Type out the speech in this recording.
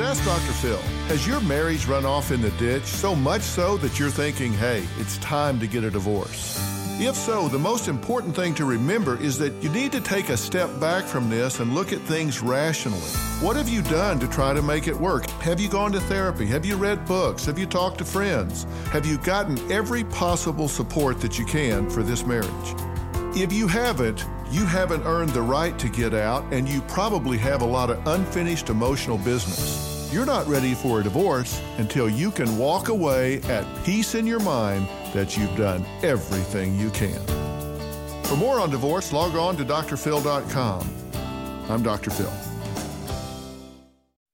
Ask Dr. Phil. Has your marriage run off in the ditch so much so that you're thinking, hey, it's time to get a divorce? If so, the most important thing to remember is that you need to take a step back from this and look at things rationally. What have you done to try to make it work? Have you gone to therapy? Have you read books? Have you talked to friends? Have you gotten every possible support that you can for this marriage? If you haven't, you haven't earned the right to get out, and you probably have a lot of unfinished emotional business. You're not ready for a divorce until you can walk away at peace in your mind that you've done everything you can. For more on divorce, log on to drphil.com. I'm Dr. Phil.